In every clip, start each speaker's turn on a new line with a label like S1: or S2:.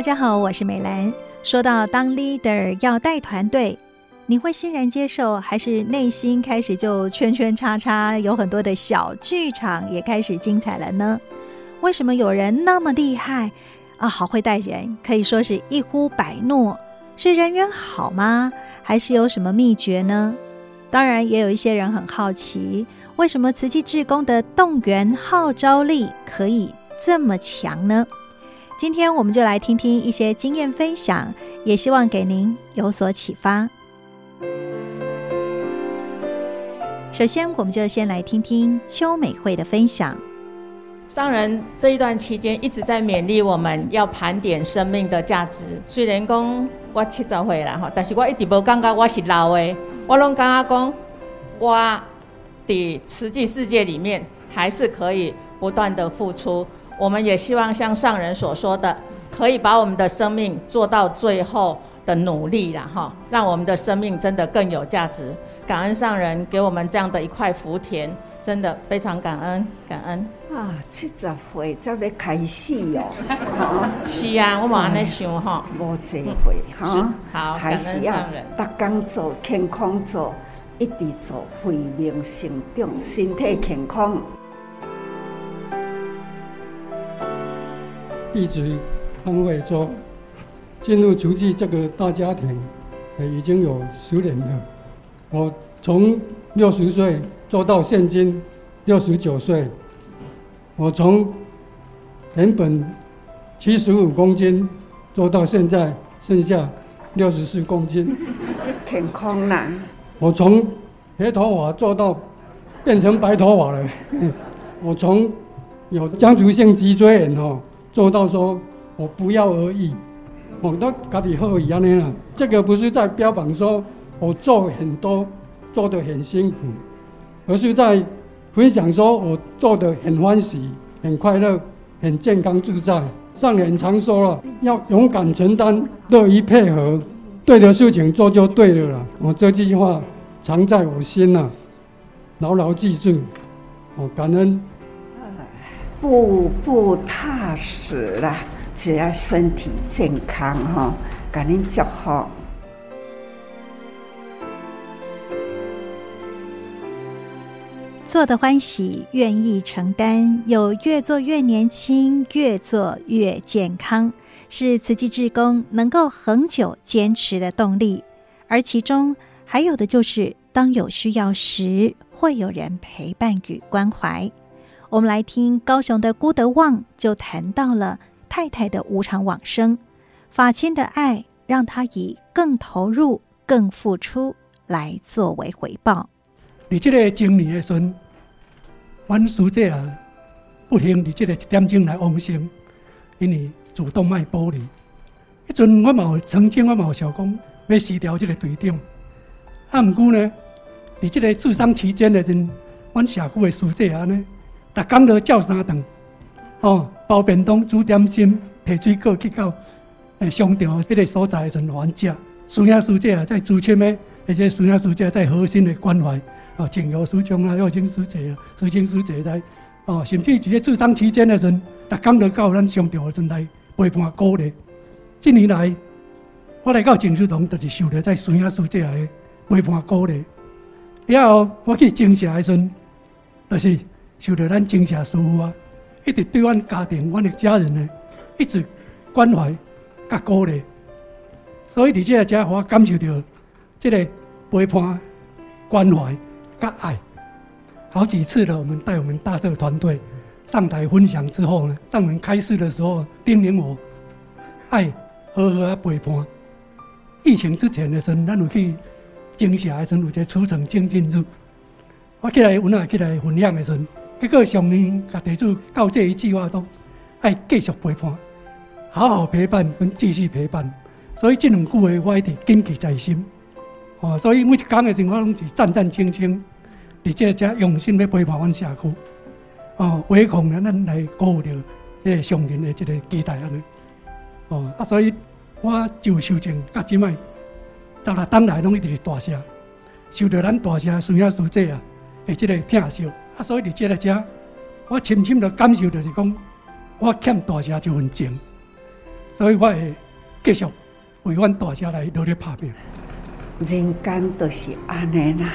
S1: 大家好，我是美兰。说到当 leader 要带团队，你会欣然接受，还是内心开始就圈圈叉叉，有很多的小剧场也开始精彩了呢？为什么有人那么厉害啊？好会带人，可以说是一呼百诺，是人缘好吗？还是有什么秘诀呢？当然，也有一些人很好奇，为什么慈济志工的动员号召力可以这么强呢？今天我们就来听听一些经验分享，也希望给您有所启发。首先，我们就先来听听邱美惠的分享。
S2: 上人这一段期间一直在勉励我们要盘点生命的价值。虽然讲我七十岁了哈，但是我一直无感觉我是老的，我拢感觉讲我的实际世界里面还是可以不断的付出。我们也希望像上人所说的，可以把我们的生命做到最后的努力了哈，让我们的生命真的更有价值。感恩上人给我们这样的一块福田，真的非常感恩感恩
S3: 啊！七十岁才要开始哦，好
S2: 是啊，我嘛在想哈，
S3: 无机会哈，
S2: 好，
S3: 还是要逐工做健康做，一直做慧命成长，身体健康。
S4: 弟子潘伟洲进入慈济这个大家庭，呃已经有十年了。我从六十岁做到现今六十九岁，我从原本七十五公斤做到现在剩下六十四公斤，
S3: 挺空啦。
S4: 我从黑头发做到变成白头发了。我从有家族性脊椎炎哦。做到说，我不要而已，我都家己好一样的啦。这个不是在标榜说我做很多，做得很辛苦，而是在分享说我做得很欢喜、很快乐、很健康自在。上人常说了，要勇敢承担，乐于配合，对的事情做就对了啦。我这句话常在我心呐，牢牢记住。我感恩。
S3: 步步踏实啦，只要身体健康哈，赶紧就好。
S1: 做得欢喜，愿意承担，有越做越年轻，越做越健康，是慈济志工能够恒久坚持的动力。而其中还有的就是，当有需要时，会有人陪伴与关怀。我们来听高雄的郭德旺，就谈到了太太的无常往生，法亲的爱让他以更投入、更付出来作为回报。
S5: 你这个经历的时，阮师姐啊，不幸你这个一点钟来往生，因为主动脉剥离。迄阵我嘛曾经我嘛有想讲要辞掉这个队长，啊，毋过呢，你这个治丧期间的阵，阮社区的师姐啊呢。逐工都叫三顿，哦，包便当、煮点心、提水果去到诶商场迄个所在的时还食。孙亚师姐啊，在朱谦的，而且孙亚师姐在核心的关怀，哦，静友师兄啊，佑清师姐啊，师清师姐在，哦，甚至在治丧期间的时，逐工都到咱商场的阵来陪伴鼓励。近年来，我来到静思堂，就是受着在孙亚师姐的陪伴鼓励。然后我去静社的时，就是。受到咱精舍师父啊，一直对阮家庭、阮的家人呢，一直关怀甲鼓励，所以伫这个家，我感受到这个陪伴、关怀甲爱。好几次了，我们带我们大社团队上台分享之后呢，上门开示的时候，叮咛我爱好好啊陪伴。疫情之前的时候，咱有去精舍的时候，有一个出城精进日，我起来阮啊起来分享的时候。结果上人甲地主到这一句话中，爱继续陪伴，好好陪伴，跟继续陪伴。所以这两句话我一直谨记在心。哦，所以每一讲的时候，我拢是战战兢兢，而且加用心来陪伴阮社区。哦，唯恐呢，咱来辜负了这个上人的这个期待安尼。哦，啊，所以我就修正甲即卖，十六当来拢一直是大社，受到咱大社孙亚师姐啊，的这个疼惜。所以伫这个遮，我深深的感受就是讲，我欠大家这份情，所以我会继续为阮大家来努力打拼。
S3: 人间都是安尼啦，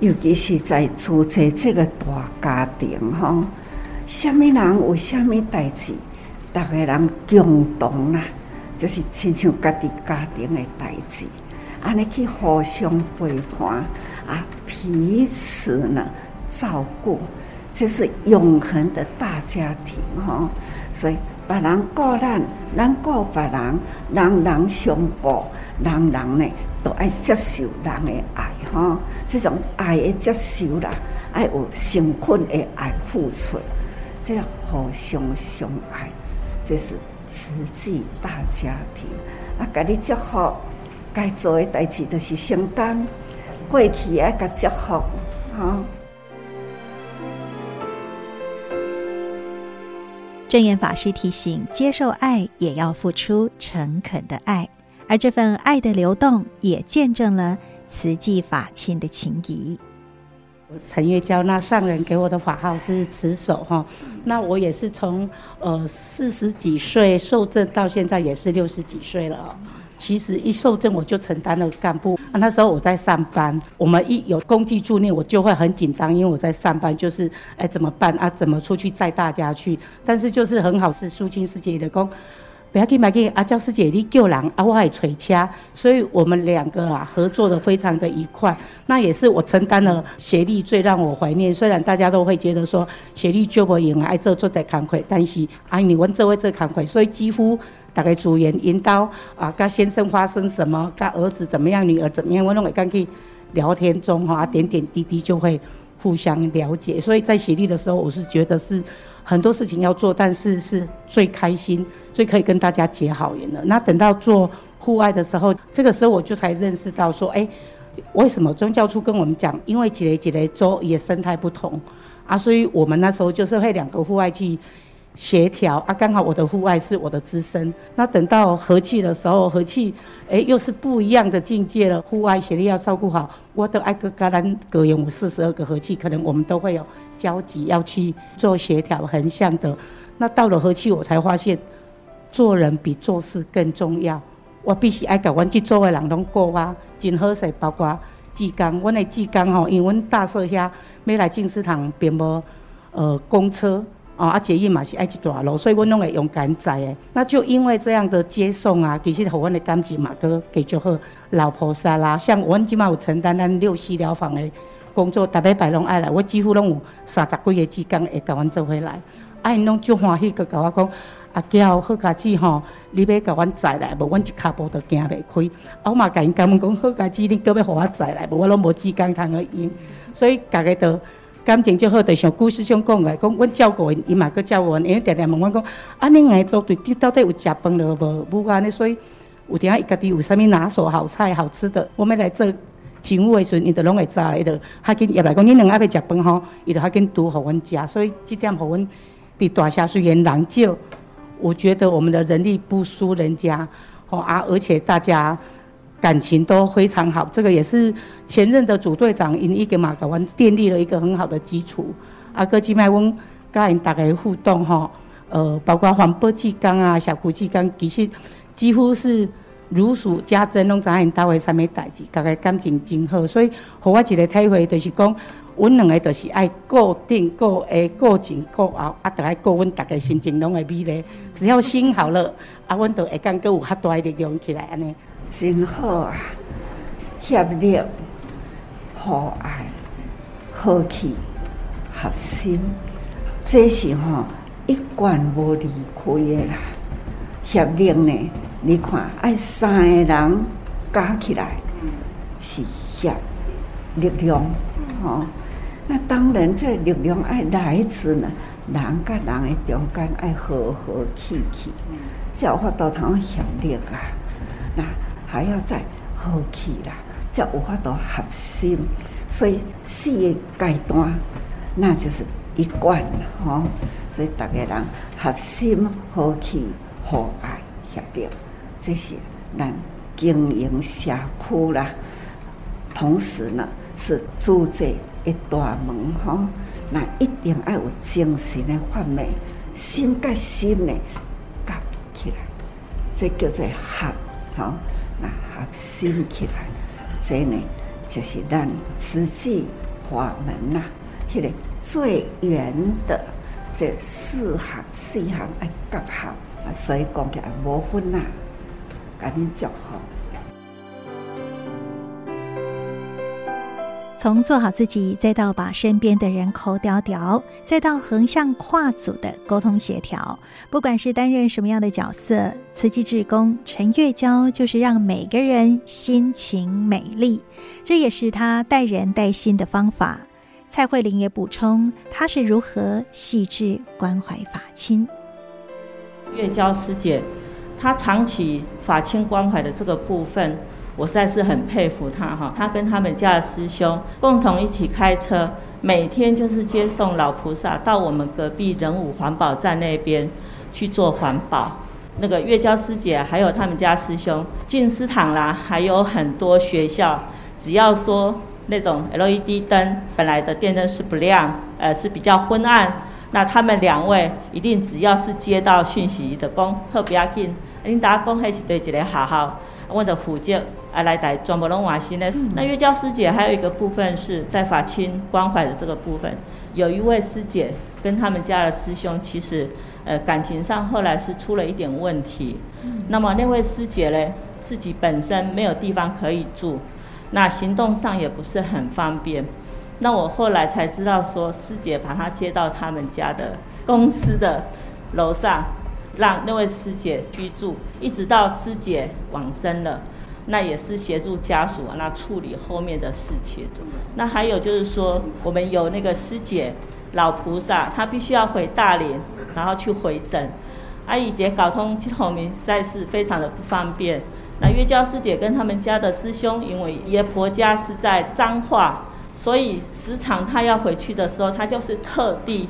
S3: 尤其是在组织这个大家庭吼，什么人有什么代志，大家人共同啦，就是亲像家己家庭的代志，安尼去互相陪伴啊，彼此呢照顾，这是永恒的大家庭吼。所以别人顾咱，咱顾别人，人人相顾，人人呢。都爱接受人的爱哈，这种爱的接受啦，爱有成捆的爱付出，这样互相相爱，这是慈济大家庭。啊，给你祝福，该做的代志就是承担，过去爱甲祝福哈。
S1: 证严法师提醒：接受爱，也要付出诚恳的爱。而这份爱的流动，也见证了慈济法亲的情谊。
S6: 陈月娇，那上人给我的法号是慈守哈。那我也是从呃四十几岁受证到现在也是六十几岁了。其实一受证我就承担了干部。那时候我在上班，我们一有公祭助念，我就会很紧张，因为我在上班，就是哎怎么办啊？怎么出去载大家去？但是就是很好，是苏青世界的功。不要紧，不要紧，阿娇师姐你救人，啊，我还垂掐，所以我们两个啊合作的非常的愉快。那也是我承担了协力最让我怀念。虽然大家都会觉得说协力救不赢啊，爱做做得慷慨，但是啊你问这位这慷慨，所以几乎大概组员引导啊，跟先生发生什么，跟儿子怎么样，女儿怎么样，我拢会跟去聊天中哈，点点滴滴就会互相了解。所以在写力的时候，我是觉得是。很多事情要做，但是是最开心、最可以跟大家结好缘的。那等到做户外的时候，这个时候我就才认识到说，哎，为什么宗教处跟我们讲，因为几雷几雷州也生态不同啊，所以我们那时候就是会两个户外去。协调啊，刚好我的户外是我的资深。那等到和气的时候，和气哎又是不一样的境界了。户外协力要照顾好，我的爱格格兰格有四十二个和气，可能我们都会有交集，要去做协调横向的。那到了和气，我才发现做人比做事更重要。我必须爱搞完去做的人拢过啊，真好势，包括志刚，阮的志刚吼，因为阮大社遐要来静思堂并无呃公车。哦，啊，捷运嘛是爱一大路，所以阮拢会用赶载诶。那就因为这样的接送啊，其实互阮的感情嘛，搁给就好。老菩萨啦，像阮即马有承担咱六西疗房的工作，逐礼拜拢爱来，我几乎拢有三十几个志工会甲阮做伙来。啊，因拢足欢喜，搁甲我讲，阿娇好佳子吼，你要甲阮载来，无阮一骹步都行袂开。啊，我嘛甲因讲，讲好佳子，你搁要互我载来，无我拢无志工通去用，所以逐个都。感情就好，就像故事上讲的，讲阮照顾因，伊嘛阁照顾阮，因为常常问阮讲，啊，恁爱做对，你到底有食饭了无？无安尼，所以有点仔伊家己有啥物拿手好菜好吃的，我们来做请务的时阵，伊就拢会知，伊就较紧入来讲，恁两个要食饭吼，伊就较紧拄互阮食，所以这点互阮比大侠虽然人少，我觉得我们的人力不输人家，吼啊，而且大家。感情都非常好，这个也是前任的组队长因一个马港湾奠立了一个很好的基础。阿哥金麦翁跟因大家互动哈，呃，包括环保志工啊、小古志工，其实几乎是如数家珍，拢知因单位啥物代志，大家感情真好。所以，互我一个体会就是讲，阮两个就是爱顾顶顾下顾前顾后，啊，得爱顾阮大家心情拢会美丽。只要心好了，啊，阮就会感觉有较大的力量起来安尼。
S3: 真好啊！协力、互爱、和气、合心，这是吼一贯无离开的啦。协力呢，你看爱三个人加起来是协力量，吼。那当然，这力量爱来自呢人甲人的中间爱和和气气，才有法度通协力啊。那还要再和气啦，才有法度合心。所以四个阶段，那就是一贯了吼。所以大家人合心、和气、和爱、协力，这是咱经营社区啦。同时呢，是组织一大门吼，那一定要有精神的发挥，心跟心的夹起来。这叫做合，好、哦，那合心起来，这呢就是咱慈济法门呐、啊，迄、个最圆的这四行四行爱结合，所以讲起来无分呐，赶紧祝福。
S1: 从做好自己，再到把身边的人抠掉掉，再到横向跨组的沟通协调，不管是担任什么样的角色，慈济志工陈月娇就是让每个人心情美丽，这也是她待人待心的方法。蔡慧玲也补充，她是如何细致关怀法亲。
S7: 月娇师姐，她长期法亲关怀的这个部分。我实在是很佩服他哈，他跟他们家的师兄共同一起开车，每天就是接送老菩萨到我们隔壁仁武环保站那边去做环保。那个月娇师姐还有他们家师兄静思堂啦，还有很多学校，只要说那种 LED 灯本来的电灯是不亮，呃是比较昏暗，那他们两位一定只要是接到讯息的讲，特别要紧，领导讲还是对一个好好，我的福建。啊，来带全部拢换新的。那月娇师姐还有一个部分是在法亲关怀的这个部分，有一位师姐跟他们家的师兄，其实呃感情上后来是出了一点问题。那么那位师姐呢，自己本身没有地方可以住，那行动上也不是很方便。那我后来才知道说，师姐把她接到他们家的公司的楼上，让那位师姐居住，一直到师姐往生了。那也是协助家属那处理后面的事情。那还有就是说，我们有那个师姐老菩萨，她必须要回大连，然后去回诊。阿姨姐搞通后面实在是非常的不方便。那月娇师姐跟他们家的师兄，因为爷婆家是在彰化，所以时常她要回去的时候，她就是特地，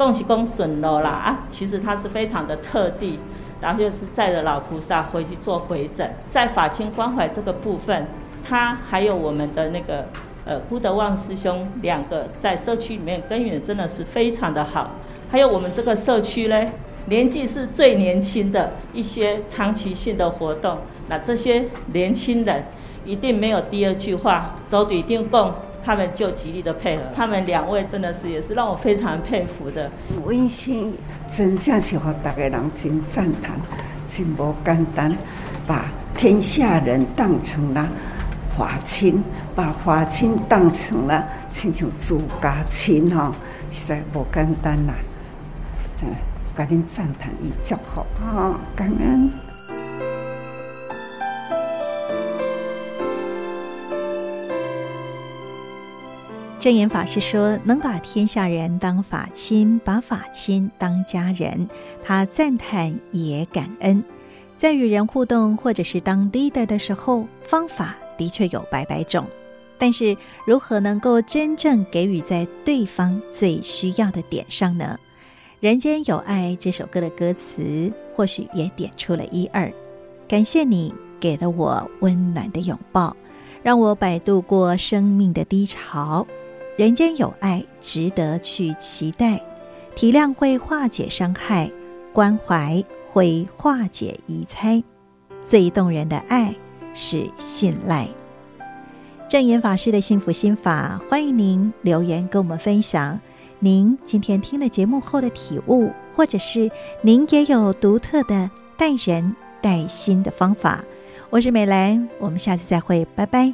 S7: 恭喜恭顺了啦啊！其实他是非常的特地。然后就是载着老菩萨回去做回诊，在法清关怀这个部分，他还有我们的那个呃辜德旺师兄两个在社区里面耕耘真的是非常的好。还有我们这个社区呢，年纪是最年轻的一些长期性的活动，那这些年轻人一定没有第二句话，走对定共。他们就极力的配合，他们两位真的是也是让我非常佩服的。
S3: 温馨，真正是和大家人真赞叹，真不简单，把天下人当成了华亲，把华亲当成了亲像自家亲哈，实在不简单呐。再赶紧赞叹一祝福啊，感恩。
S1: 证严法师说：“能把天下人当法亲，把法亲当家人。”他赞叹也感恩。在与人互动或者是当 leader 的时候，方法的确有百百种，但是如何能够真正给予在对方最需要的点上呢？《人间有爱》这首歌的歌词或许也点出了一二。感谢你给了我温暖的拥抱，让我摆渡过生命的低潮。人间有爱，值得去期待。体谅会化解伤害，关怀会化解疑猜。最动人的爱是信赖。证严法师的幸福心法，欢迎您留言跟我们分享。您今天听了节目后的体悟，或者是您也有独特的带人带心的方法。我是美兰，我们下次再会，拜拜。